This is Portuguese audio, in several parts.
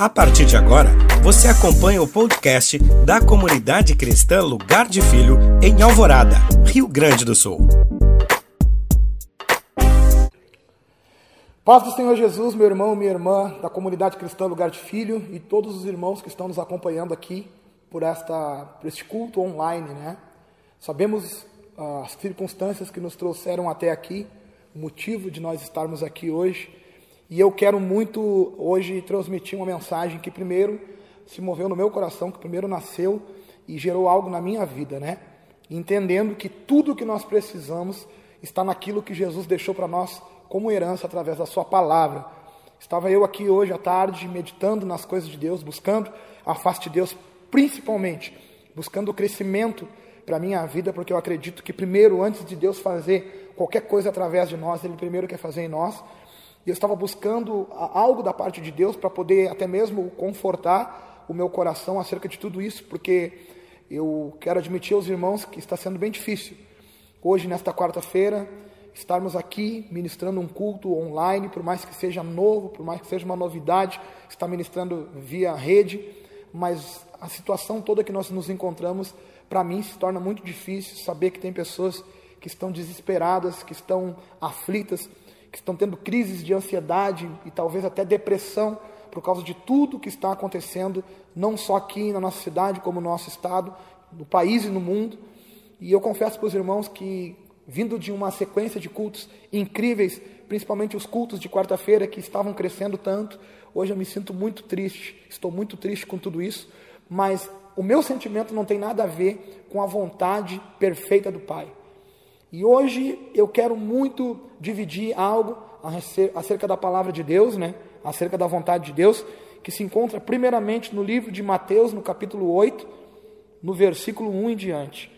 A partir de agora, você acompanha o podcast da comunidade cristã Lugar de Filho em Alvorada, Rio Grande do Sul. Paz do Senhor Jesus, meu irmão, minha irmã da comunidade cristã Lugar de Filho e todos os irmãos que estão nos acompanhando aqui por, esta, por este culto online, né? Sabemos ah, as circunstâncias que nos trouxeram até aqui, o motivo de nós estarmos aqui hoje. E eu quero muito hoje transmitir uma mensagem que primeiro se moveu no meu coração, que primeiro nasceu e gerou algo na minha vida, né? Entendendo que tudo que nós precisamos está naquilo que Jesus deixou para nós como herança através da sua palavra. Estava eu aqui hoje à tarde meditando nas coisas de Deus, buscando a face de Deus, principalmente buscando o crescimento para a minha vida, porque eu acredito que primeiro, antes de Deus fazer qualquer coisa através de nós, Ele primeiro quer fazer em nós. E eu estava buscando algo da parte de Deus para poder até mesmo confortar o meu coração acerca de tudo isso, porque eu quero admitir aos irmãos que está sendo bem difícil. Hoje, nesta quarta-feira, estarmos aqui ministrando um culto online, por mais que seja novo, por mais que seja uma novidade, está ministrando via rede, mas a situação toda que nós nos encontramos, para mim, se torna muito difícil saber que tem pessoas que estão desesperadas, que estão aflitas, que estão tendo crises de ansiedade e talvez até depressão por causa de tudo que está acontecendo, não só aqui na nossa cidade, como no nosso estado, no país e no mundo. E eu confesso para os irmãos que, vindo de uma sequência de cultos incríveis, principalmente os cultos de quarta-feira que estavam crescendo tanto, hoje eu me sinto muito triste, estou muito triste com tudo isso, mas o meu sentimento não tem nada a ver com a vontade perfeita do Pai. E hoje eu quero muito dividir algo acerca da palavra de Deus, né? acerca da vontade de Deus, que se encontra primeiramente no livro de Mateus, no capítulo 8, no versículo 1 em diante.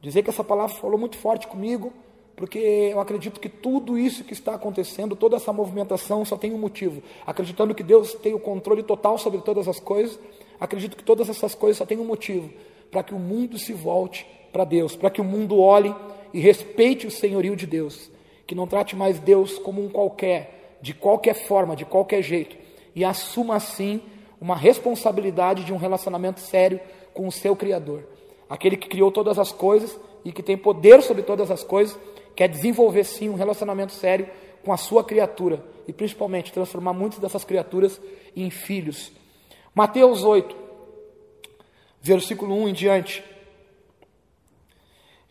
Dizer que essa palavra falou muito forte comigo, porque eu acredito que tudo isso que está acontecendo, toda essa movimentação só tem um motivo. Acreditando que Deus tem o controle total sobre todas as coisas, acredito que todas essas coisas só têm um motivo, para que o mundo se volte para Deus, para que o mundo olhe e respeite o senhorio de Deus, que não trate mais Deus como um qualquer, de qualquer forma, de qualquer jeito, e assuma assim uma responsabilidade de um relacionamento sério com o seu Criador. Aquele que criou todas as coisas e que tem poder sobre todas as coisas, quer desenvolver sim um relacionamento sério com a sua criatura e principalmente transformar muitas dessas criaturas em filhos. Mateus 8, versículo 1 em diante.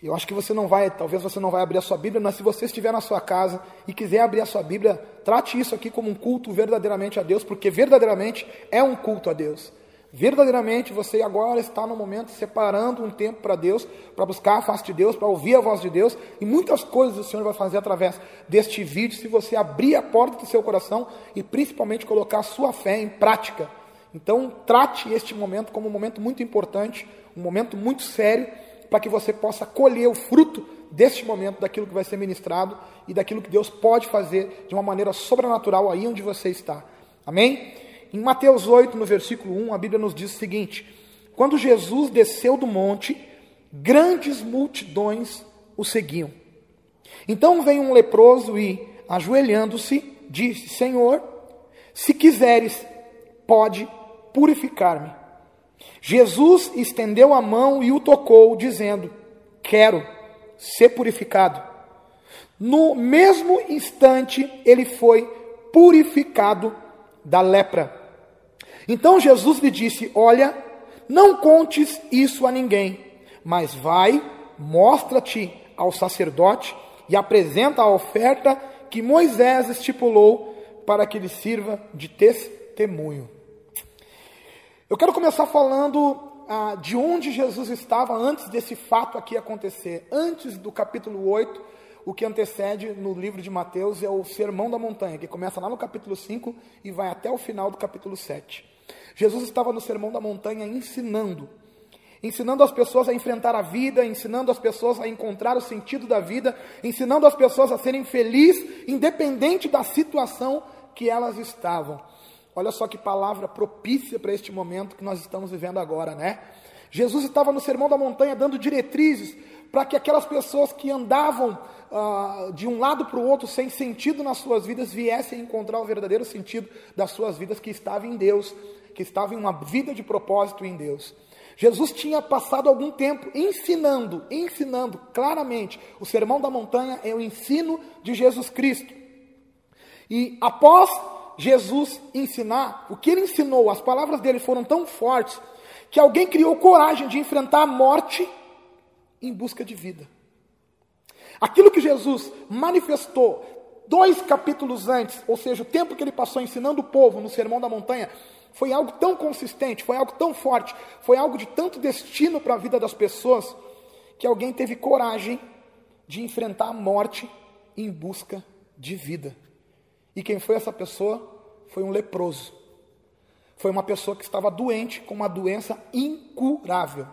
Eu acho que você não vai, talvez você não vai abrir a sua Bíblia, mas se você estiver na sua casa e quiser abrir a sua Bíblia, trate isso aqui como um culto verdadeiramente a Deus, porque verdadeiramente é um culto a Deus. Verdadeiramente você agora está no momento separando um tempo para Deus, para buscar a face de Deus, para ouvir a voz de Deus, e muitas coisas o Senhor vai fazer através deste vídeo, se você abrir a porta do seu coração e principalmente colocar a sua fé em prática. Então, trate este momento como um momento muito importante, um momento muito sério para que você possa colher o fruto deste momento, daquilo que vai ser ministrado e daquilo que Deus pode fazer de uma maneira sobrenatural aí onde você está. Amém? Em Mateus 8, no versículo 1, a Bíblia nos diz o seguinte: Quando Jesus desceu do monte, grandes multidões o seguiam. Então veio um leproso e, ajoelhando-se, disse: Senhor, se quiseres, pode purificar-me. Jesus estendeu a mão e o tocou, dizendo: Quero ser purificado. No mesmo instante, ele foi purificado da lepra. Então Jesus lhe disse: Olha, não contes isso a ninguém, mas vai, mostra-te ao sacerdote e apresenta a oferta que Moisés estipulou para que lhe sirva de testemunho. Eu quero começar falando ah, de onde Jesus estava antes desse fato aqui acontecer. Antes do capítulo 8, o que antecede no livro de Mateus é o Sermão da Montanha, que começa lá no capítulo 5 e vai até o final do capítulo 7. Jesus estava no Sermão da Montanha ensinando, ensinando as pessoas a enfrentar a vida, ensinando as pessoas a encontrar o sentido da vida, ensinando as pessoas a serem felizes, independente da situação que elas estavam. Olha só que palavra propícia para este momento que nós estamos vivendo agora, né? Jesus estava no Sermão da Montanha dando diretrizes para que aquelas pessoas que andavam uh, de um lado para o outro sem sentido nas suas vidas viessem encontrar o verdadeiro sentido das suas vidas que estava em Deus, que estava em uma vida de propósito em Deus. Jesus tinha passado algum tempo ensinando, ensinando claramente. O sermão da montanha é o ensino de Jesus Cristo. E após Jesus ensinar, o que ele ensinou, as palavras dele foram tão fortes que alguém criou coragem de enfrentar a morte em busca de vida. Aquilo que Jesus manifestou dois capítulos antes, ou seja, o tempo que ele passou ensinando o povo no Sermão da Montanha, foi algo tão consistente, foi algo tão forte, foi algo de tanto destino para a vida das pessoas, que alguém teve coragem de enfrentar a morte em busca de vida. E quem foi essa pessoa? Foi um leproso. Foi uma pessoa que estava doente com uma doença incurável.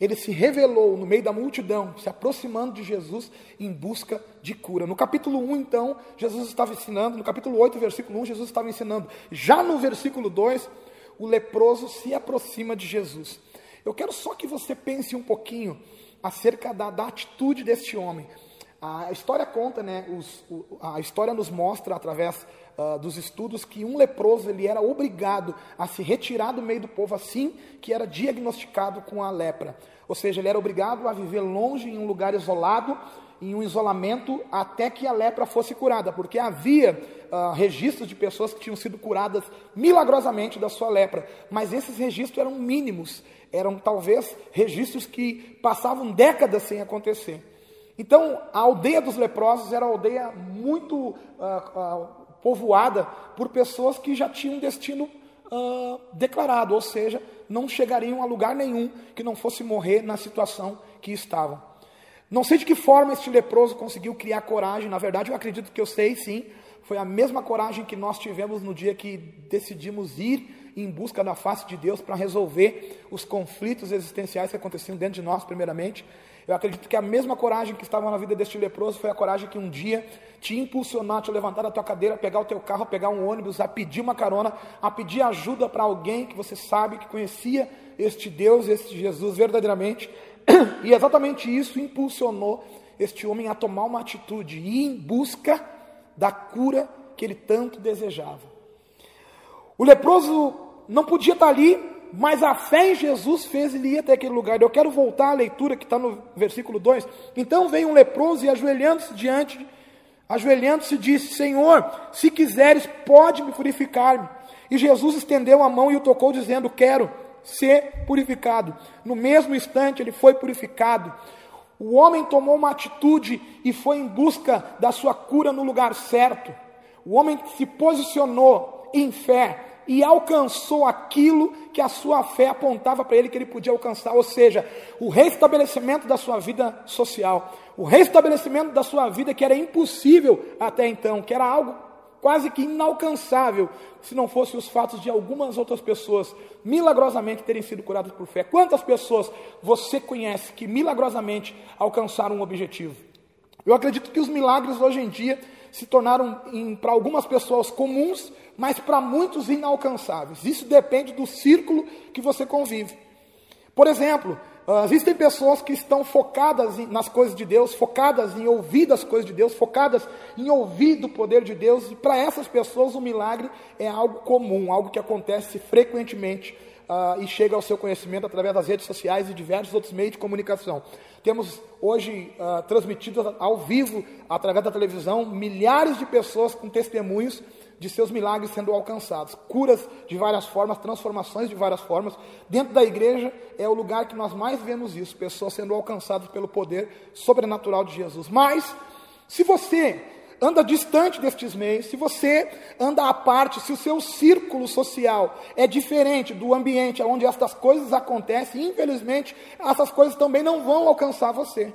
Ele se revelou no meio da multidão, se aproximando de Jesus em busca de cura. No capítulo 1, então, Jesus estava ensinando, no capítulo 8, versículo 1, Jesus estava ensinando. Já no versículo 2, o leproso se aproxima de Jesus. Eu quero só que você pense um pouquinho acerca da, da atitude deste homem. A história conta, né, os, a história nos mostra através uh, dos estudos que um leproso ele era obrigado a se retirar do meio do povo assim que era diagnosticado com a lepra. Ou seja, ele era obrigado a viver longe em um lugar isolado, em um isolamento, até que a lepra fosse curada, porque havia uh, registros de pessoas que tinham sido curadas milagrosamente da sua lepra, mas esses registros eram mínimos, eram talvez registros que passavam décadas sem acontecer. Então, a aldeia dos leprosos era uma aldeia muito uh, uh, povoada por pessoas que já tinham destino uh, declarado, ou seja, não chegariam a lugar nenhum que não fosse morrer na situação que estavam. Não sei de que forma este leproso conseguiu criar coragem, na verdade eu acredito que eu sei sim, foi a mesma coragem que nós tivemos no dia que decidimos ir em busca da face de Deus para resolver os conflitos existenciais que aconteciam dentro de nós, primeiramente. Eu acredito que a mesma coragem que estava na vida deste leproso foi a coragem que um dia te impulsionar, te levantar da tua cadeira, pegar o teu carro, pegar um ônibus, a pedir uma carona, a pedir ajuda para alguém que você sabe que conhecia este Deus, este Jesus verdadeiramente. E exatamente isso impulsionou este homem a tomar uma atitude e em busca da cura que ele tanto desejava. O leproso não podia estar ali, mas a fé em Jesus fez ele ir até aquele lugar. Eu quero voltar à leitura que está no versículo 2. Então veio um leproso e ajoelhando-se diante, ajoelhando-se disse: Senhor, se quiseres, pode me purificar-me. E Jesus estendeu a mão e o tocou, dizendo: Quero ser purificado. No mesmo instante ele foi purificado. O homem tomou uma atitude e foi em busca da sua cura no lugar certo. O homem se posicionou em fé e alcançou aquilo que a sua fé apontava para ele que ele podia alcançar, ou seja, o restabelecimento da sua vida social, o restabelecimento da sua vida que era impossível até então, que era algo quase que inalcançável, se não fossem os fatos de algumas outras pessoas milagrosamente terem sido curadas por fé. Quantas pessoas você conhece que milagrosamente alcançaram um objetivo? Eu acredito que os milagres hoje em dia se tornaram para algumas pessoas comuns, mas para muitos inalcançáveis. Isso depende do círculo que você convive. Por exemplo, ah, existem pessoas que estão focadas nas coisas de Deus, focadas em ouvir das coisas de Deus, focadas em ouvir do poder de Deus, e para essas pessoas o milagre é algo comum, algo que acontece frequentemente uh, e chega ao seu conhecimento através das redes sociais e diversos outros meios de comunicação. Temos hoje uh, transmitido ao vivo, através da televisão, milhares de pessoas com testemunhos de seus milagres sendo alcançados, curas de várias formas, transformações de várias formas. Dentro da igreja é o lugar que nós mais vemos isso, pessoas sendo alcançadas pelo poder sobrenatural de Jesus. Mas, se você anda distante destes meios, se você anda à parte, se o seu círculo social é diferente do ambiente onde estas coisas acontecem, infelizmente, essas coisas também não vão alcançar você.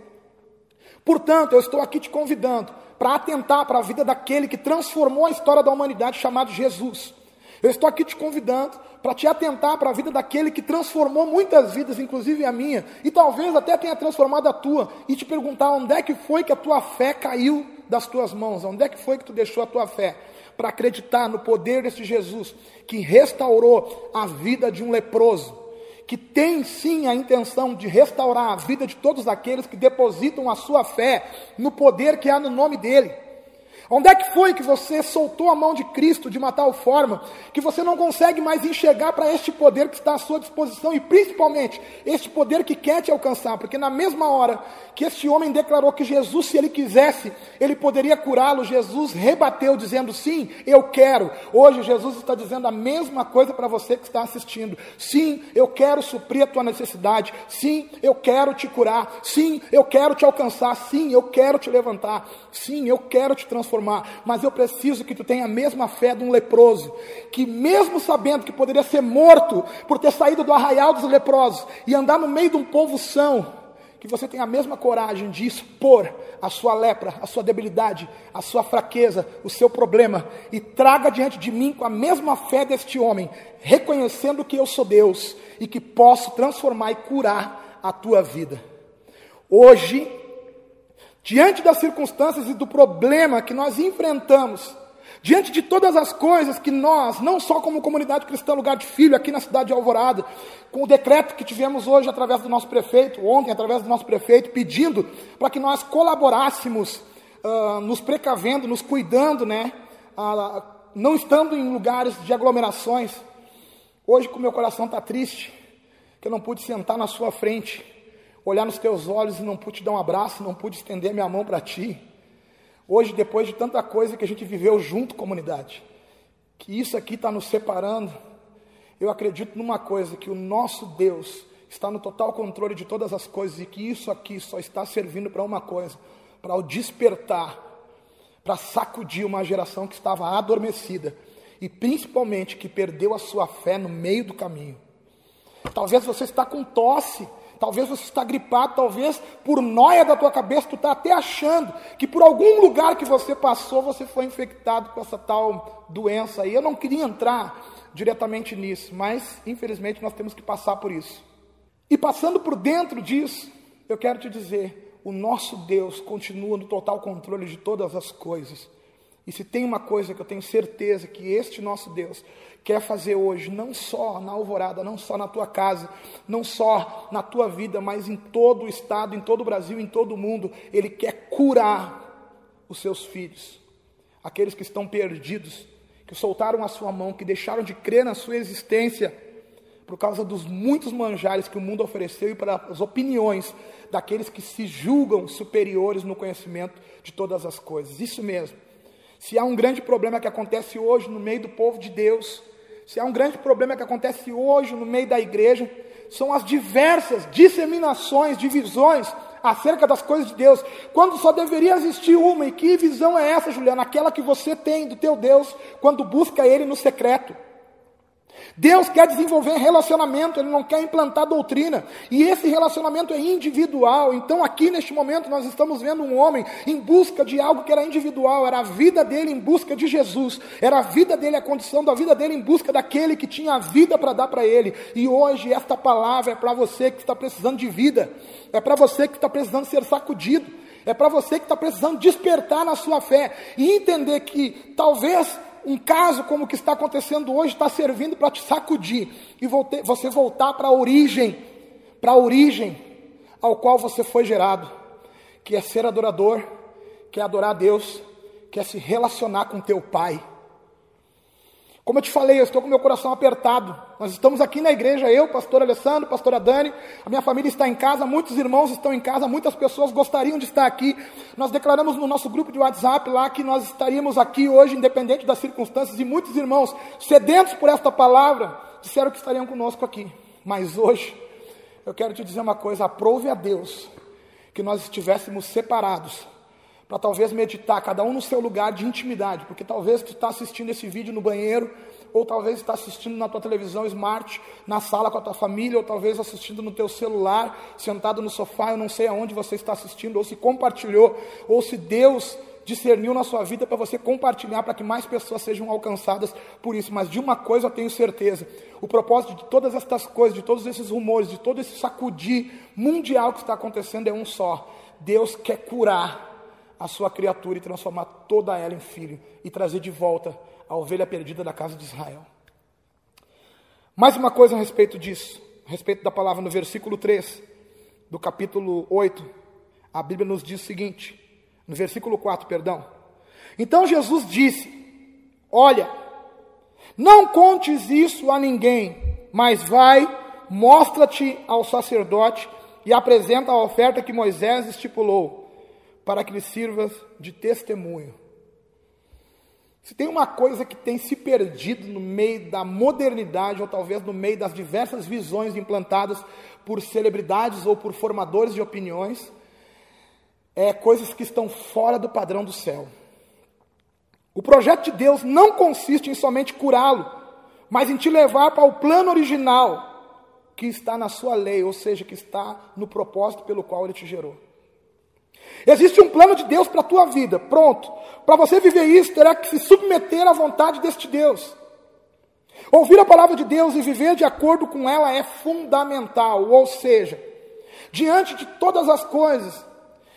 Portanto, eu estou aqui te convidando para atentar para a vida daquele que transformou a história da humanidade, chamado Jesus. Eu estou aqui te convidando para te atentar para a vida daquele que transformou muitas vidas, inclusive a minha, e talvez até tenha transformado a tua, e te perguntar onde é que foi que a tua fé caiu das tuas mãos, onde é que foi que tu deixou a tua fé? Para acreditar no poder desse Jesus que restaurou a vida de um leproso, que tem sim a intenção de restaurar a vida de todos aqueles que depositam a sua fé no poder que há no nome dele. Onde é que foi que você soltou a mão de Cristo de uma tal forma que você não consegue mais enxergar para este poder que está à sua disposição e principalmente este poder que quer te alcançar? Porque na mesma hora que este homem declarou que Jesus, se ele quisesse, ele poderia curá-lo, Jesus rebateu dizendo: Sim, eu quero. Hoje Jesus está dizendo a mesma coisa para você que está assistindo: Sim, eu quero suprir a tua necessidade. Sim, eu quero te curar. Sim, eu quero te alcançar. Sim, eu quero te levantar. Sim, eu quero te transformar transformar, mas eu preciso que tu tenha a mesma fé de um leproso, que mesmo sabendo que poderia ser morto por ter saído do arraial dos leprosos e andar no meio de um povo são, que você tenha a mesma coragem de expor a sua lepra, a sua debilidade, a sua fraqueza, o seu problema, e traga diante de mim com a mesma fé deste homem, reconhecendo que eu sou Deus e que posso transformar e curar a tua vida. Hoje diante das circunstâncias e do problema que nós enfrentamos, diante de todas as coisas que nós, não só como comunidade cristã Lugar de Filho, aqui na cidade de Alvorada, com o decreto que tivemos hoje através do nosso prefeito, ontem através do nosso prefeito, pedindo para que nós colaborássemos, uh, nos precavendo, nos cuidando, né, uh, não estando em lugares de aglomerações. Hoje, com meu coração está triste, que eu não pude sentar na sua frente olhar nos teus olhos e não pude te dar um abraço, não pude estender minha mão para ti. Hoje, depois de tanta coisa que a gente viveu junto, comunidade, que isso aqui está nos separando, eu acredito numa coisa, que o nosso Deus está no total controle de todas as coisas e que isso aqui só está servindo para uma coisa, para o despertar, para sacudir uma geração que estava adormecida e principalmente que perdeu a sua fé no meio do caminho. Talvez você está com tosse, Talvez você está gripado, talvez por noia da tua cabeça, tu está até achando que por algum lugar que você passou, você foi infectado com essa tal doença aí. Eu não queria entrar diretamente nisso, mas infelizmente nós temos que passar por isso. E passando por dentro disso, eu quero te dizer, o nosso Deus continua no total controle de todas as coisas. E se tem uma coisa que eu tenho certeza que este nosso Deus quer fazer hoje, não só na alvorada, não só na tua casa, não só na tua vida, mas em todo o estado, em todo o Brasil, em todo o mundo, Ele quer curar os seus filhos, aqueles que estão perdidos, que soltaram a sua mão, que deixaram de crer na sua existência, por causa dos muitos manjares que o mundo ofereceu e para as opiniões daqueles que se julgam superiores no conhecimento de todas as coisas. Isso mesmo. Se há um grande problema que acontece hoje no meio do povo de Deus, se há um grande problema que acontece hoje no meio da igreja, são as diversas disseminações de visões acerca das coisas de Deus, quando só deveria existir uma. E que visão é essa, Juliana? Aquela que você tem do teu Deus quando busca Ele no secreto. Deus quer desenvolver relacionamento, Ele não quer implantar doutrina, e esse relacionamento é individual. Então, aqui neste momento, nós estamos vendo um homem em busca de algo que era individual, era a vida dele em busca de Jesus, era a vida dele, a condição da vida dele em busca daquele que tinha a vida para dar para ele. E hoje, esta palavra é para você que está precisando de vida, é para você que está precisando ser sacudido. É para você que está precisando despertar na sua fé e entender que talvez um caso como o que está acontecendo hoje está servindo para te sacudir e você voltar para a origem, para a origem ao qual você foi gerado, que é ser adorador, que é adorar a Deus, que é se relacionar com teu Pai. Como eu te falei, eu estou com meu coração apertado. Nós estamos aqui na igreja, eu, pastor Alessandro, pastora Dani, a minha família está em casa, muitos irmãos estão em casa, muitas pessoas gostariam de estar aqui. Nós declaramos no nosso grupo de WhatsApp lá que nós estaríamos aqui hoje, independente das circunstâncias, e muitos irmãos, sedentos por esta palavra, disseram que estariam conosco aqui. Mas hoje, eu quero te dizer uma coisa: aprove a Deus que nós estivéssemos separados para talvez meditar, cada um no seu lugar de intimidade, porque talvez tu está assistindo esse vídeo no banheiro, ou talvez está assistindo na tua televisão smart, na sala com a tua família, ou talvez assistindo no teu celular, sentado no sofá, eu não sei aonde você está assistindo, ou se compartilhou, ou se Deus discerniu na sua vida para você compartilhar, para que mais pessoas sejam alcançadas por isso. Mas de uma coisa eu tenho certeza: o propósito de todas estas coisas, de todos esses rumores, de todo esse sacudir mundial que está acontecendo é um só. Deus quer curar a sua criatura e transformar toda ela em filho e trazer de volta a ovelha perdida da casa de Israel. Mais uma coisa a respeito disso, a respeito da palavra no versículo 3 do capítulo 8, a Bíblia nos diz o seguinte, no versículo 4, perdão. Então Jesus disse: Olha, não contes isso a ninguém, mas vai, mostra-te ao sacerdote e apresenta a oferta que Moisés estipulou, para que lhe sirvas de testemunho. Se tem uma coisa que tem se perdido no meio da modernidade, ou talvez no meio das diversas visões implantadas por celebridades ou por formadores de opiniões, é coisas que estão fora do padrão do céu. O projeto de Deus não consiste em somente curá-lo, mas em te levar para o plano original que está na sua lei, ou seja, que está no propósito pelo qual ele te gerou. Existe um plano de Deus para a tua vida, pronto. Para você viver isso, terá que se submeter à vontade deste Deus. Ouvir a palavra de Deus e viver de acordo com ela é fundamental, ou seja, diante de todas as coisas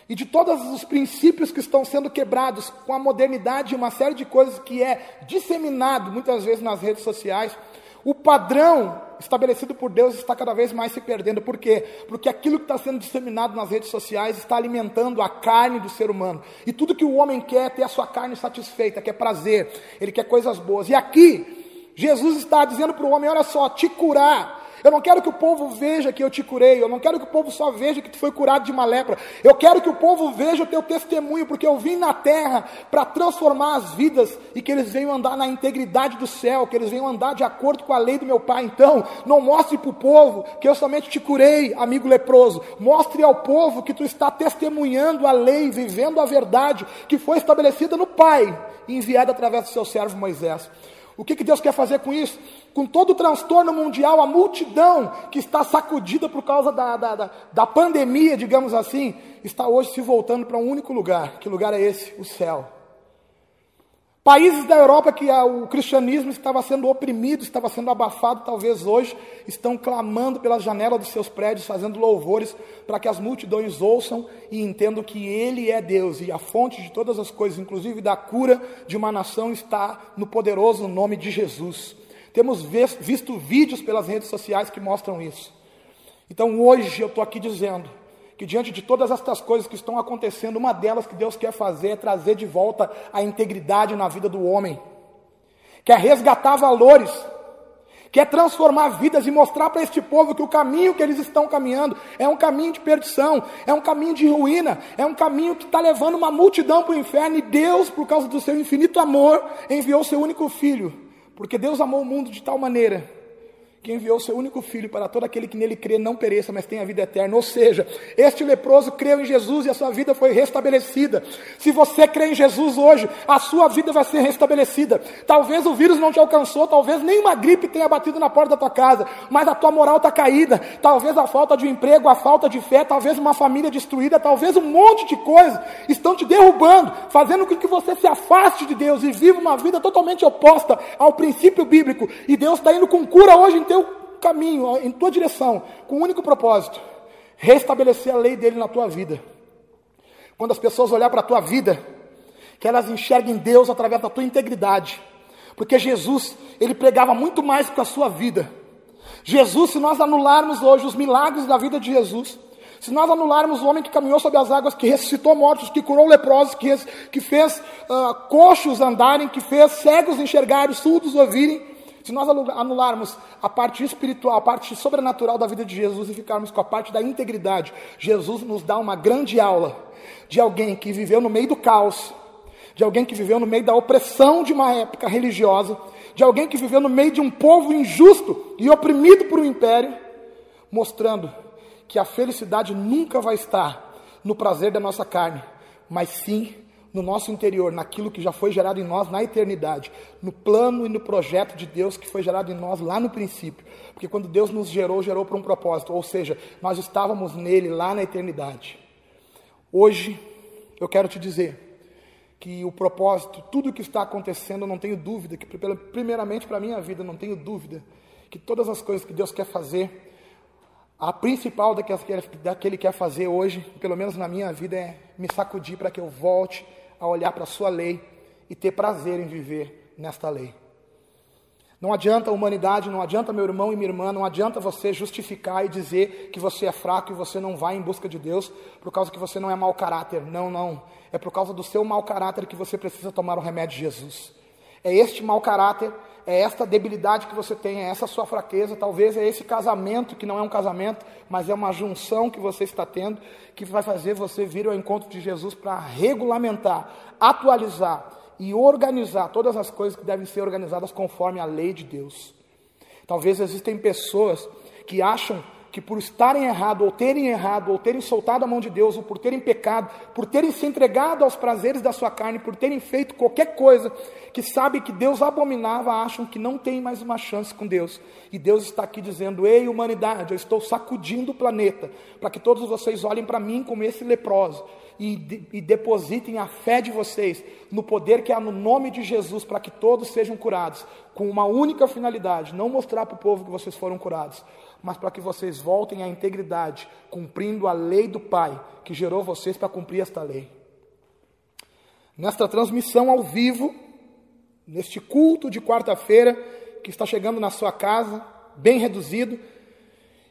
e de todos os princípios que estão sendo quebrados com a modernidade e uma série de coisas que é disseminado muitas vezes nas redes sociais, o padrão estabelecido por Deus está cada vez mais se perdendo. Por quê? Porque aquilo que está sendo disseminado nas redes sociais está alimentando a carne do ser humano. E tudo que o homem quer é ter a sua carne satisfeita, quer prazer, ele quer coisas boas. E aqui, Jesus está dizendo para o homem: olha só, te curar eu não quero que o povo veja que eu te curei. Eu não quero que o povo só veja que tu foi curado de uma lepra. Eu quero que o povo veja o teu testemunho, porque eu vim na terra para transformar as vidas e que eles venham andar na integridade do céu, que eles venham andar de acordo com a lei do meu Pai. Então, não mostre para o povo que eu somente te curei, amigo leproso. Mostre ao povo que tu está testemunhando a lei, vivendo a verdade que foi estabelecida no Pai e enviada através do seu servo Moisés. O que, que Deus quer fazer com isso? Com todo o transtorno mundial, a multidão que está sacudida por causa da, da, da, da pandemia, digamos assim, está hoje se voltando para um único lugar. Que lugar é esse? O céu. Países da Europa que o cristianismo estava sendo oprimido, estava sendo abafado, talvez hoje estão clamando pelas janelas dos seus prédios, fazendo louvores para que as multidões ouçam e entendam que Ele é Deus e a fonte de todas as coisas, inclusive da cura de uma nação, está no poderoso nome de Jesus. Temos visto vídeos pelas redes sociais que mostram isso. Então hoje eu estou aqui dizendo que diante de todas estas coisas que estão acontecendo, uma delas que Deus quer fazer é trazer de volta a integridade na vida do homem, quer resgatar valores, quer transformar vidas e mostrar para este povo que o caminho que eles estão caminhando é um caminho de perdição, é um caminho de ruína, é um caminho que está levando uma multidão para o inferno e Deus, por causa do seu infinito amor, enviou seu único filho, porque Deus amou o mundo de tal maneira que enviou seu único filho para todo aquele que nele crê não pereça, mas tenha vida eterna. Ou seja, este leproso creu em Jesus e a sua vida foi restabelecida. Se você crê em Jesus hoje, a sua vida vai ser restabelecida. Talvez o vírus não te alcançou, talvez nenhuma gripe tenha batido na porta da tua casa, mas a tua moral está caída. Talvez a falta de um emprego, a falta de fé, talvez uma família destruída, talvez um monte de coisas estão te derrubando, fazendo com que você se afaste de Deus e viva uma vida totalmente oposta ao princípio bíblico. E Deus está indo com cura hoje em teu caminho, em tua direção, com um único propósito: restabelecer a lei dele na tua vida. Quando as pessoas olhar para a tua vida, que elas enxerguem Deus através da tua integridade. Porque Jesus, ele pregava muito mais que a sua vida. Jesus, se nós anularmos hoje os milagres da vida de Jesus, se nós anularmos o homem que caminhou sobre as águas, que ressuscitou mortos, que curou leprosos, que, que fez uh, coxos andarem, que fez cegos enxergarem, surdos ouvirem, se nós anularmos a parte espiritual, a parte sobrenatural da vida de Jesus e ficarmos com a parte da integridade, Jesus nos dá uma grande aula de alguém que viveu no meio do caos, de alguém que viveu no meio da opressão de uma época religiosa, de alguém que viveu no meio de um povo injusto e oprimido por um império, mostrando que a felicidade nunca vai estar no prazer da nossa carne, mas sim no nosso interior, naquilo que já foi gerado em nós na eternidade, no plano e no projeto de Deus que foi gerado em nós lá no princípio. Porque quando Deus nos gerou, gerou para um propósito, ou seja, nós estávamos nele lá na eternidade. Hoje, eu quero te dizer que o propósito, tudo o que está acontecendo, eu não tenho dúvida, que primeiramente para a minha vida, não tenho dúvida, que todas as coisas que Deus quer fazer, a principal daquela que Ele quer fazer hoje, pelo menos na minha vida, é me sacudir para que eu volte a olhar para a sua lei e ter prazer em viver nesta lei. Não adianta a humanidade, não adianta meu irmão e minha irmã, não adianta você justificar e dizer que você é fraco e você não vai em busca de Deus por causa que você não é mau caráter. Não, não. É por causa do seu mau caráter que você precisa tomar o remédio de Jesus. É este mau caráter, é esta debilidade que você tem, é essa sua fraqueza, talvez é esse casamento que não é um casamento, mas é uma junção que você está tendo, que vai fazer você vir ao encontro de Jesus para regulamentar, atualizar e organizar todas as coisas que devem ser organizadas conforme a lei de Deus. Talvez existem pessoas que acham que por estarem errado, ou terem errado, ou terem soltado a mão de Deus, ou por terem pecado, por terem se entregado aos prazeres da sua carne, por terem feito qualquer coisa que sabe que Deus abominava, acham que não tem mais uma chance com Deus. E Deus está aqui dizendo: Ei, humanidade, eu estou sacudindo o planeta, para que todos vocês olhem para mim como esse leproso e, e depositem a fé de vocês no poder que há no nome de Jesus, para que todos sejam curados, com uma única finalidade: não mostrar para o povo que vocês foram curados, mas para que vocês voltem à integridade, cumprindo a lei do Pai, que gerou vocês para cumprir esta lei. Nesta transmissão ao vivo, neste culto de quarta-feira, que está chegando na sua casa, bem reduzido,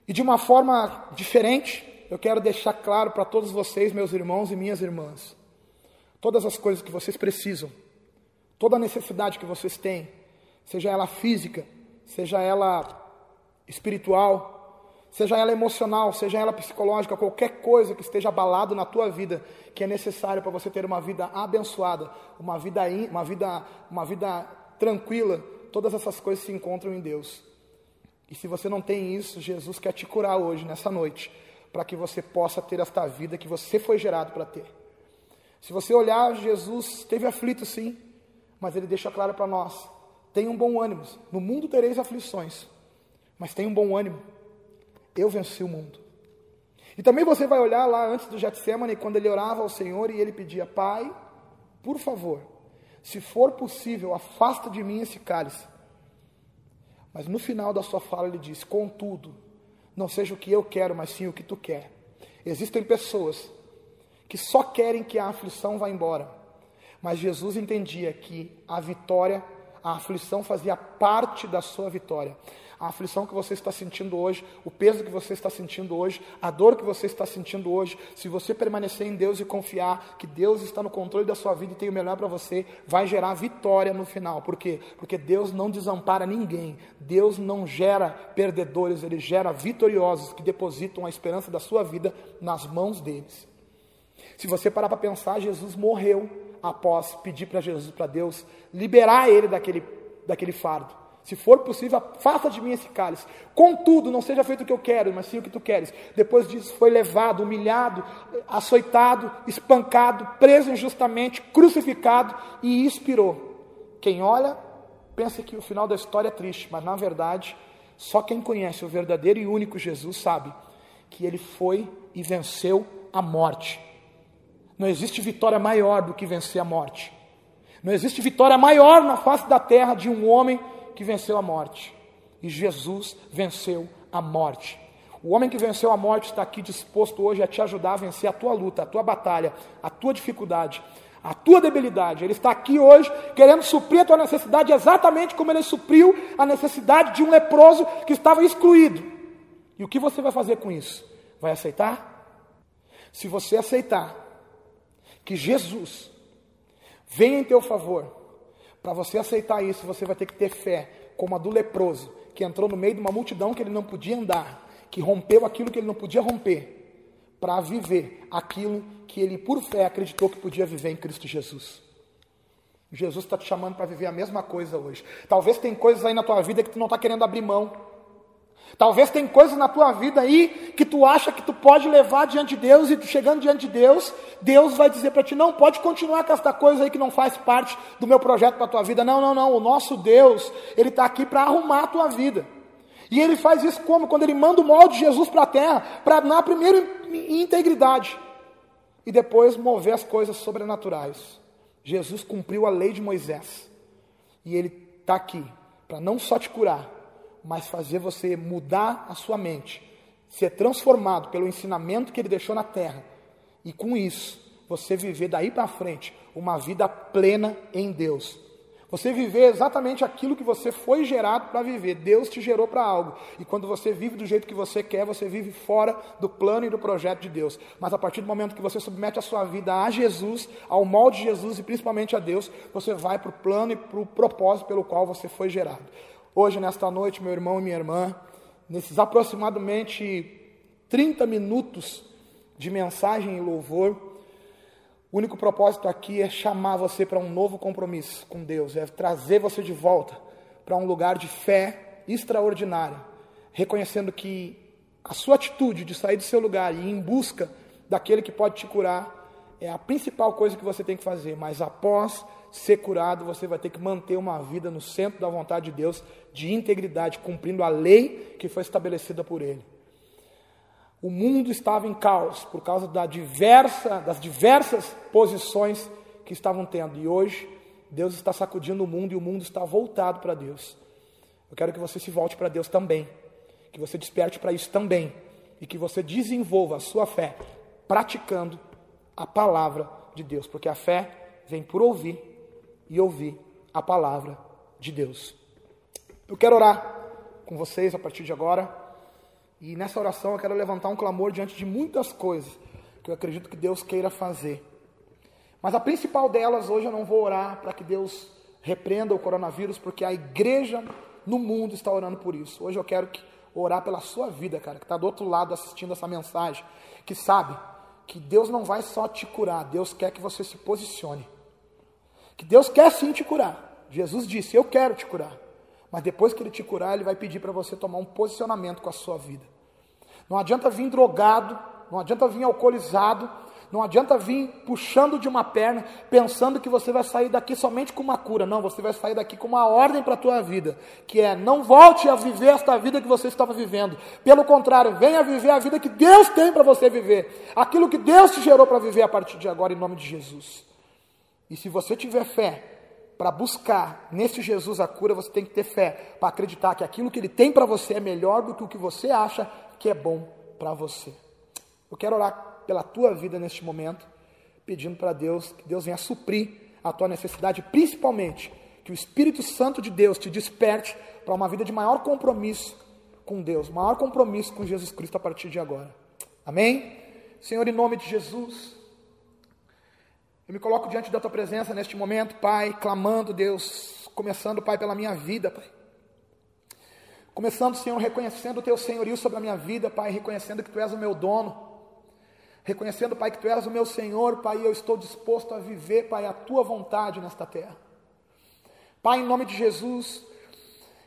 e de uma forma diferente, eu quero deixar claro para todos vocês, meus irmãos e minhas irmãs, todas as coisas que vocês precisam, toda a necessidade que vocês têm, seja ela física, seja ela espiritual, seja ela emocional, seja ela psicológica, qualquer coisa que esteja abalado na tua vida, que é necessário para você ter uma vida abençoada, uma vida, uma vida, uma vida tranquila, todas essas coisas se encontram em Deus. E se você não tem isso, Jesus quer te curar hoje, nessa noite, para que você possa ter esta vida que você foi gerado para ter. Se você olhar, Jesus esteve aflito sim, mas ele deixa claro para nós: tenham bom ânimo, no mundo tereis aflições, mas tenha um bom ânimo. Eu venci o mundo. E também você vai olhar lá antes do Getsemane, quando ele orava ao Senhor e ele pedia: Pai, por favor, se for possível, afasta de mim esse cálice. Mas no final da sua fala ele diz: Contudo, não seja o que eu quero, mas sim o que tu quer. Existem pessoas que só querem que a aflição vá embora. Mas Jesus entendia que a vitória, a aflição fazia parte da sua vitória a aflição que você está sentindo hoje, o peso que você está sentindo hoje, a dor que você está sentindo hoje, se você permanecer em Deus e confiar que Deus está no controle da sua vida e tem o melhor para você, vai gerar vitória no final. Por quê? Porque Deus não desampara ninguém. Deus não gera perdedores, ele gera vitoriosos que depositam a esperança da sua vida nas mãos deles. Se você parar para pensar, Jesus morreu após pedir para Jesus, para Deus, liberar ele daquele, daquele fardo. Se for possível, afasta de mim esse cálice. Contudo, não seja feito o que eu quero, mas sim o que tu queres. Depois disso, foi levado, humilhado, açoitado, espancado, preso injustamente, crucificado e expirou. Quem olha, pensa que o final da história é triste, mas na verdade, só quem conhece o verdadeiro e único Jesus sabe que ele foi e venceu a morte. Não existe vitória maior do que vencer a morte. Não existe vitória maior na face da terra de um homem que venceu a morte. E Jesus venceu a morte. O homem que venceu a morte está aqui disposto hoje a te ajudar a vencer a tua luta, a tua batalha, a tua dificuldade, a tua debilidade. Ele está aqui hoje querendo suprir a tua necessidade exatamente como ele supriu a necessidade de um leproso que estava excluído. E o que você vai fazer com isso? Vai aceitar? Se você aceitar que Jesus venha em teu favor, para você aceitar isso, você vai ter que ter fé, como a do leproso, que entrou no meio de uma multidão que ele não podia andar, que rompeu aquilo que ele não podia romper, para viver aquilo que ele, por fé, acreditou que podia viver em Cristo Jesus. Jesus está te chamando para viver a mesma coisa hoje. Talvez tem coisas aí na tua vida que tu não está querendo abrir mão. Talvez tem coisas na tua vida aí que tu acha que tu pode levar diante de Deus e tu chegando diante de Deus, Deus vai dizer para ti: não, pode continuar com esta coisa aí que não faz parte do meu projeto para a tua vida. Não, não, não. O nosso Deus, Ele está aqui para arrumar a tua vida. E Ele faz isso como? Quando Ele manda o molde de Jesus para a terra, para na primeiro em integridade e depois mover as coisas sobrenaturais. Jesus cumpriu a lei de Moisés e Ele está aqui para não só te curar, mas fazer você mudar a sua mente, ser transformado pelo ensinamento que ele deixou na terra, e com isso, você viver daí para frente uma vida plena em Deus. Você viver exatamente aquilo que você foi gerado para viver. Deus te gerou para algo. E quando você vive do jeito que você quer, você vive fora do plano e do projeto de Deus. Mas a partir do momento que você submete a sua vida a Jesus, ao molde de Jesus e principalmente a Deus, você vai para o plano e para o propósito pelo qual você foi gerado. Hoje, nesta noite, meu irmão e minha irmã, nesses aproximadamente 30 minutos de mensagem e louvor, o único propósito aqui é chamar você para um novo compromisso com Deus, é trazer você de volta para um lugar de fé extraordinária, reconhecendo que a sua atitude de sair do seu lugar e ir em busca daquele que pode te curar é a principal coisa que você tem que fazer, mas após ser curado, você vai ter que manter uma vida no centro da vontade de Deus, de integridade, cumprindo a lei que foi estabelecida por Ele. O mundo estava em caos por causa da diversa, das diversas posições que estavam tendo. E hoje, Deus está sacudindo o mundo e o mundo está voltado para Deus. Eu quero que você se volte para Deus também. Que você desperte para isso também. E que você desenvolva a sua fé praticando a palavra de Deus. Porque a fé vem por ouvir e ouvir a palavra de Deus. Eu quero orar com vocês a partir de agora. E nessa oração eu quero levantar um clamor diante de muitas coisas que eu acredito que Deus queira fazer. Mas a principal delas, hoje eu não vou orar para que Deus repreenda o coronavírus, porque a igreja no mundo está orando por isso. Hoje eu quero que, orar pela sua vida, cara, que está do outro lado assistindo essa mensagem, que sabe que Deus não vai só te curar, Deus quer que você se posicione. Que Deus quer sim te curar. Jesus disse: Eu quero te curar. Mas depois que ele te curar, ele vai pedir para você tomar um posicionamento com a sua vida. Não adianta vir drogado, não adianta vir alcoolizado, não adianta vir puxando de uma perna, pensando que você vai sair daqui somente com uma cura. Não, você vai sair daqui com uma ordem para a tua vida, que é não volte a viver esta vida que você estava vivendo. Pelo contrário, venha viver a vida que Deus tem para você viver. Aquilo que Deus te gerou para viver a partir de agora, em nome de Jesus. E se você tiver fé, para buscar nesse Jesus a cura, você tem que ter fé para acreditar que aquilo que ele tem para você é melhor do que o que você acha que é bom para você. Eu quero orar pela tua vida neste momento, pedindo para Deus que Deus venha suprir a tua necessidade, principalmente que o Espírito Santo de Deus te desperte para uma vida de maior compromisso com Deus, maior compromisso com Jesus Cristo a partir de agora. Amém? Senhor, em nome de Jesus, eu me coloco diante da tua presença neste momento, Pai, clamando, Deus, começando, Pai, pela minha vida, Pai. Começando, Senhor, reconhecendo o teu senhorio sobre a minha vida, Pai, reconhecendo que tu és o meu dono. Reconhecendo, Pai, que tu és o meu Senhor, Pai, eu estou disposto a viver, Pai, a tua vontade nesta terra. Pai, em nome de Jesus,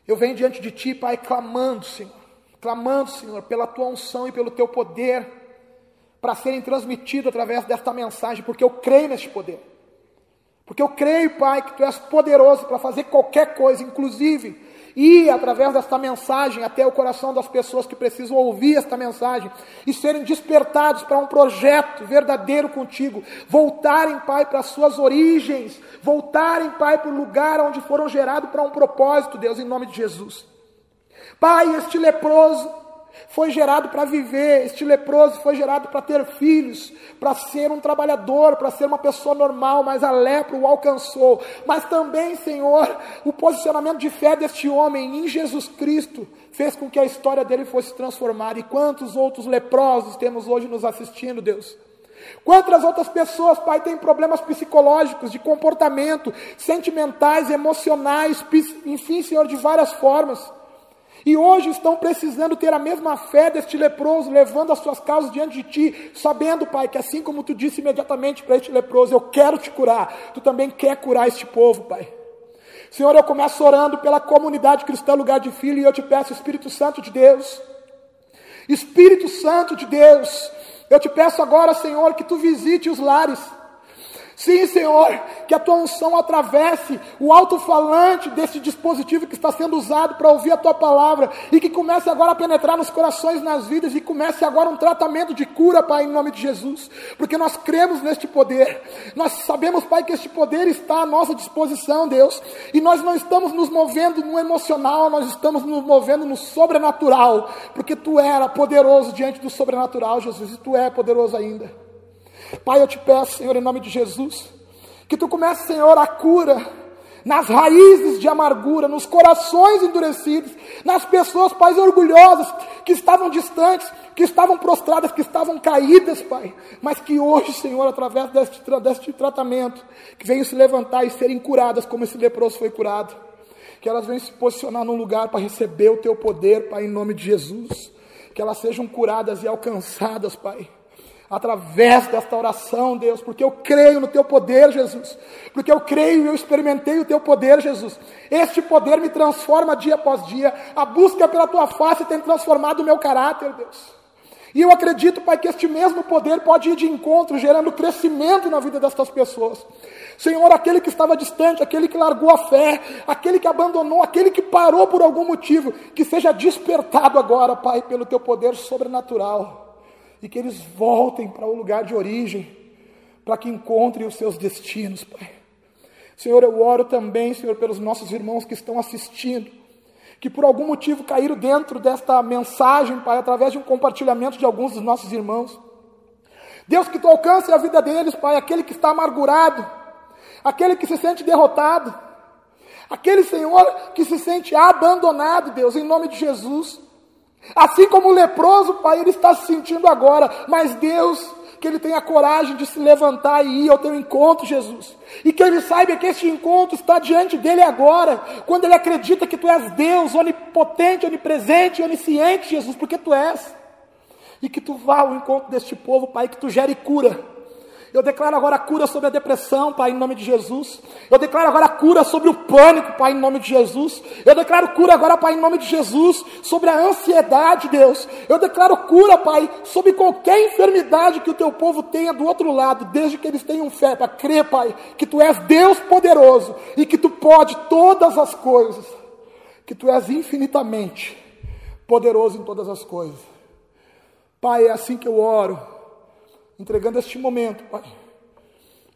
eu venho diante de ti, Pai, clamando, Senhor, clamando, Senhor, pela tua unção e pelo teu poder para serem transmitidos através desta mensagem, porque eu creio neste poder. Porque eu creio, Pai, que Tu és poderoso para fazer qualquer coisa, inclusive ir através desta mensagem até o coração das pessoas que precisam ouvir esta mensagem e serem despertados para um projeto verdadeiro contigo, voltarem, Pai, para as suas origens, voltarem, Pai, para o lugar onde foram gerados para um propósito, Deus, em nome de Jesus. Pai, este leproso, foi gerado para viver, este leproso foi gerado para ter filhos, para ser um trabalhador, para ser uma pessoa normal, mas a lepra o alcançou. Mas também, Senhor, o posicionamento de fé deste homem em Jesus Cristo fez com que a história dele fosse transformada. E quantos outros leprosos temos hoje nos assistindo, Deus? Quantas outras pessoas, Pai, têm problemas psicológicos, de comportamento, sentimentais, emocionais, enfim, Senhor, de várias formas. E hoje estão precisando ter a mesma fé deste leproso, levando as suas causas diante de ti, sabendo, Pai, que assim como tu disse imediatamente para este leproso, eu quero te curar, tu também quer curar este povo, Pai. Senhor, eu começo orando pela comunidade cristã Lugar de Filho e eu te peço, Espírito Santo de Deus, Espírito Santo de Deus, eu te peço agora, Senhor, que tu visite os lares, Sim, Senhor, que a tua unção atravesse o alto-falante desse dispositivo que está sendo usado para ouvir a tua palavra e que comece agora a penetrar nos corações, nas vidas e comece agora um tratamento de cura, Pai, em nome de Jesus, porque nós cremos neste poder, nós sabemos, Pai, que este poder está à nossa disposição, Deus, e nós não estamos nos movendo no emocional, nós estamos nos movendo no sobrenatural, porque tu era poderoso diante do sobrenatural, Jesus, e tu é poderoso ainda. Pai, eu te peço, Senhor, em nome de Jesus, que tu comece, Senhor, a cura nas raízes de amargura, nos corações endurecidos, nas pessoas, Pai, orgulhosas, que estavam distantes, que estavam prostradas, que estavam caídas, Pai, mas que hoje, Senhor, através deste, deste tratamento, que venham se levantar e serem curadas como esse leproso foi curado, que elas venham se posicionar num lugar para receber o Teu poder, Pai, em nome de Jesus, que elas sejam curadas e alcançadas, Pai através desta oração, Deus, porque eu creio no teu poder, Jesus, porque eu creio e eu experimentei o teu poder, Jesus. Este poder me transforma dia após dia. A busca pela tua face tem transformado o meu caráter, Deus. E eu acredito, Pai, que este mesmo poder pode ir de encontro, gerando crescimento na vida destas pessoas. Senhor, aquele que estava distante, aquele que largou a fé, aquele que abandonou, aquele que parou por algum motivo, que seja despertado agora, Pai, pelo teu poder sobrenatural e que eles voltem para o lugar de origem, para que encontrem os seus destinos, Pai. Senhor, eu oro também, Senhor, pelos nossos irmãos que estão assistindo, que por algum motivo caíram dentro desta mensagem, Pai, através de um compartilhamento de alguns dos nossos irmãos. Deus, que tu alcance a vida deles, Pai, aquele que está amargurado, aquele que se sente derrotado, aquele Senhor que se sente abandonado, Deus, em nome de Jesus. Assim como o leproso, Pai, ele está se sentindo agora, mas Deus, que ele tenha coragem de se levantar e ir ao teu encontro, Jesus. E que ele saiba que este encontro está diante dele agora, quando ele acredita que tu és Deus, onipotente, onipresente, onisciente, Jesus, porque tu és. E que tu vá ao encontro deste povo, Pai, que tu gere cura eu declaro agora cura sobre a depressão, Pai, em nome de Jesus. Eu declaro agora cura sobre o pânico, Pai, em nome de Jesus. Eu declaro cura agora, Pai, em nome de Jesus, sobre a ansiedade, Deus. Eu declaro cura, Pai, sobre qualquer enfermidade que o teu povo tenha do outro lado, desde que eles tenham fé, para crer, Pai, que tu és Deus poderoso e que tu pode todas as coisas, que tu és infinitamente poderoso em todas as coisas. Pai, é assim que eu oro entregando este momento, Pai,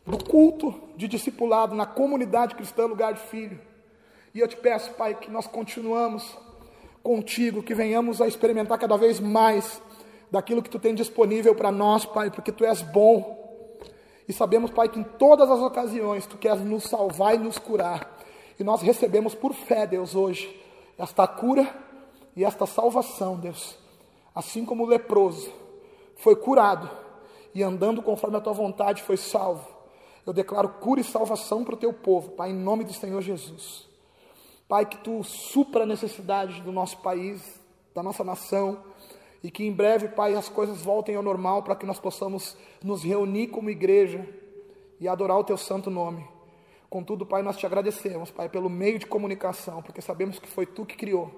do culto de discipulado na comunidade cristã Lugar de Filho. E eu te peço, Pai, que nós continuamos contigo, que venhamos a experimentar cada vez mais daquilo que tu tem disponível para nós, Pai, porque tu és bom. E sabemos, Pai, que em todas as ocasiões tu queres nos salvar e nos curar. E nós recebemos por fé, Deus, hoje, esta cura e esta salvação, Deus. Assim como o leproso foi curado e andando conforme a tua vontade foi salvo. Eu declaro cura e salvação para o teu povo, Pai, em nome do Senhor Jesus. Pai, que tu supra a necessidade do nosso país, da nossa nação, e que em breve, Pai, as coisas voltem ao normal para que nós possamos nos reunir como igreja e adorar o teu santo nome. Contudo, Pai, nós te agradecemos, Pai, pelo meio de comunicação, porque sabemos que foi tu que criou,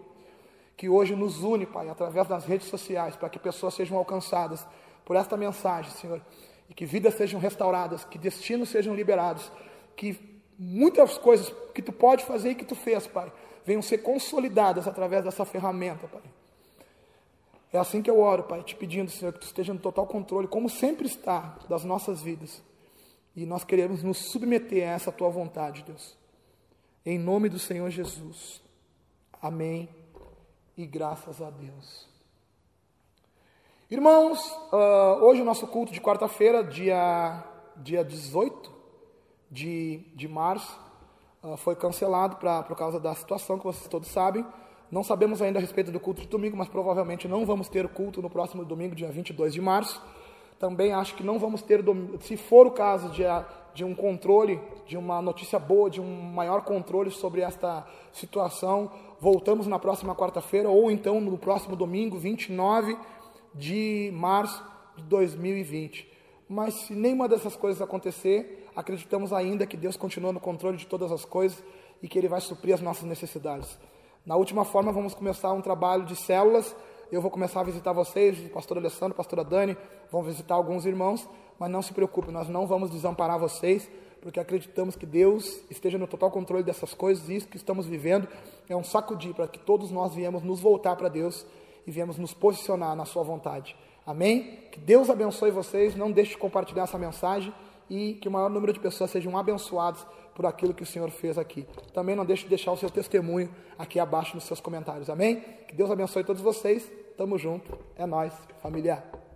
que hoje nos une, Pai, através das redes sociais, para que pessoas sejam alcançadas por esta mensagem, Senhor, e que vidas sejam restauradas, que destinos sejam liberados, que muitas coisas que tu pode fazer e que tu fez, Pai, venham ser consolidadas através dessa ferramenta, Pai. É assim que eu oro, Pai, te pedindo, Senhor, que tu esteja no total controle, como sempre está, das nossas vidas. E nós queremos nos submeter a essa tua vontade, Deus. Em nome do Senhor Jesus. Amém. E graças a Deus. Irmãos, uh, hoje o nosso culto de quarta-feira, dia, dia 18 de, de março, uh, foi cancelado pra, por causa da situação que vocês todos sabem. Não sabemos ainda a respeito do culto de domingo, mas provavelmente não vamos ter culto no próximo domingo, dia 22 de março. Também acho que não vamos ter, se for o caso de, de um controle, de uma notícia boa, de um maior controle sobre esta situação, voltamos na próxima quarta-feira ou então no próximo domingo, 29 de março de 2020. Mas se nenhuma dessas coisas acontecer, acreditamos ainda que Deus continua no controle de todas as coisas e que Ele vai suprir as nossas necessidades. Na última forma, vamos começar um trabalho de células. Eu vou começar a visitar vocês, o pastor Alessandro, a pastora Dani, vão visitar alguns irmãos, mas não se preocupe, nós não vamos desamparar vocês, porque acreditamos que Deus esteja no total controle dessas coisas e isso que estamos vivendo é um sacudir para que todos nós viemos nos voltar para Deus e viemos nos posicionar na Sua vontade. Amém? Que Deus abençoe vocês, não deixe de compartilhar essa mensagem e que o maior número de pessoas sejam abençoadas por aquilo que o Senhor fez aqui. Também não deixe de deixar o seu testemunho aqui abaixo nos seus comentários. Amém? Que Deus abençoe todos vocês. Tamo junto. É nós, familiar.